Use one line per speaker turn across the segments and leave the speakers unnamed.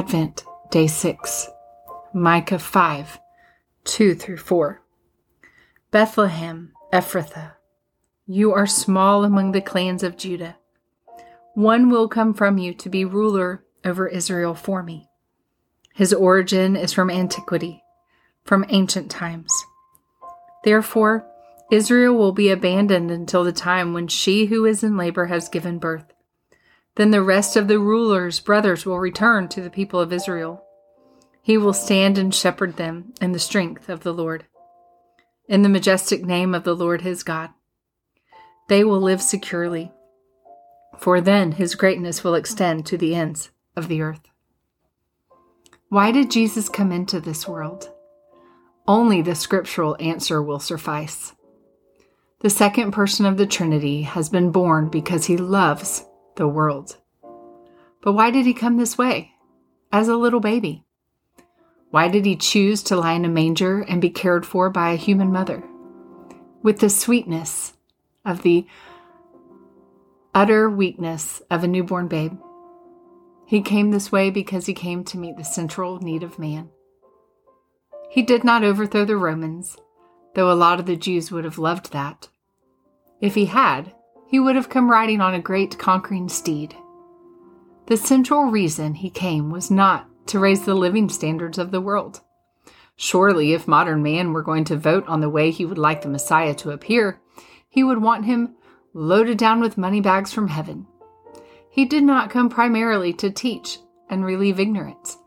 Advent, Day 6, Micah 5 2 through 4. Bethlehem, Ephrathah, you are small among the clans of Judah. One will come from you to be ruler over Israel for me. His origin is from antiquity, from ancient times. Therefore, Israel will be abandoned until the time when she who is in labor has given birth. Then the rest of the ruler's brothers will return to the people of Israel. He will stand and shepherd them in the strength of the Lord, in the majestic name of the Lord his God. They will live securely, for then his greatness will extend to the ends of the earth. Why did Jesus come into this world? Only the scriptural answer will suffice. The second person of the Trinity has been born because he loves the world. But why did he come this way, as a little baby? Why did he choose to lie in a manger and be cared for by a human mother? With the sweetness of the utter weakness of a newborn babe. He came this way because he came to meet the central need of man. He did not overthrow the Romans, though a lot of the Jews would have loved that. If he had, he would have come riding on a great conquering steed. The central reason he came was not to raise the living standards of the world. Surely, if modern man were going to vote on the way he would like the Messiah to appear, he would want him loaded down with money bags from heaven. He did not come primarily to teach and relieve ignorance.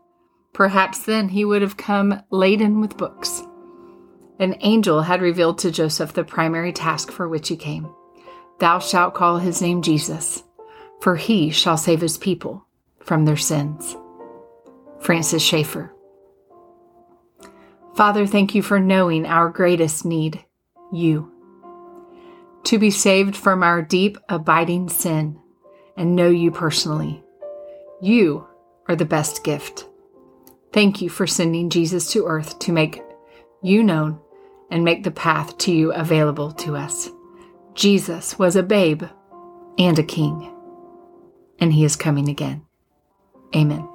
Perhaps then he would have come laden with books. An angel had revealed to Joseph the primary task for which he came Thou shalt call his name Jesus, for he shall save his people from their sins. Francis Schaeffer. Father, thank you for knowing our greatest need, you. To be saved from our deep, abiding sin and know you personally. You are the best gift. Thank you for sending Jesus to earth to make you known and make the path to you available to us. Jesus was a babe and a king, and he is coming again. Amen.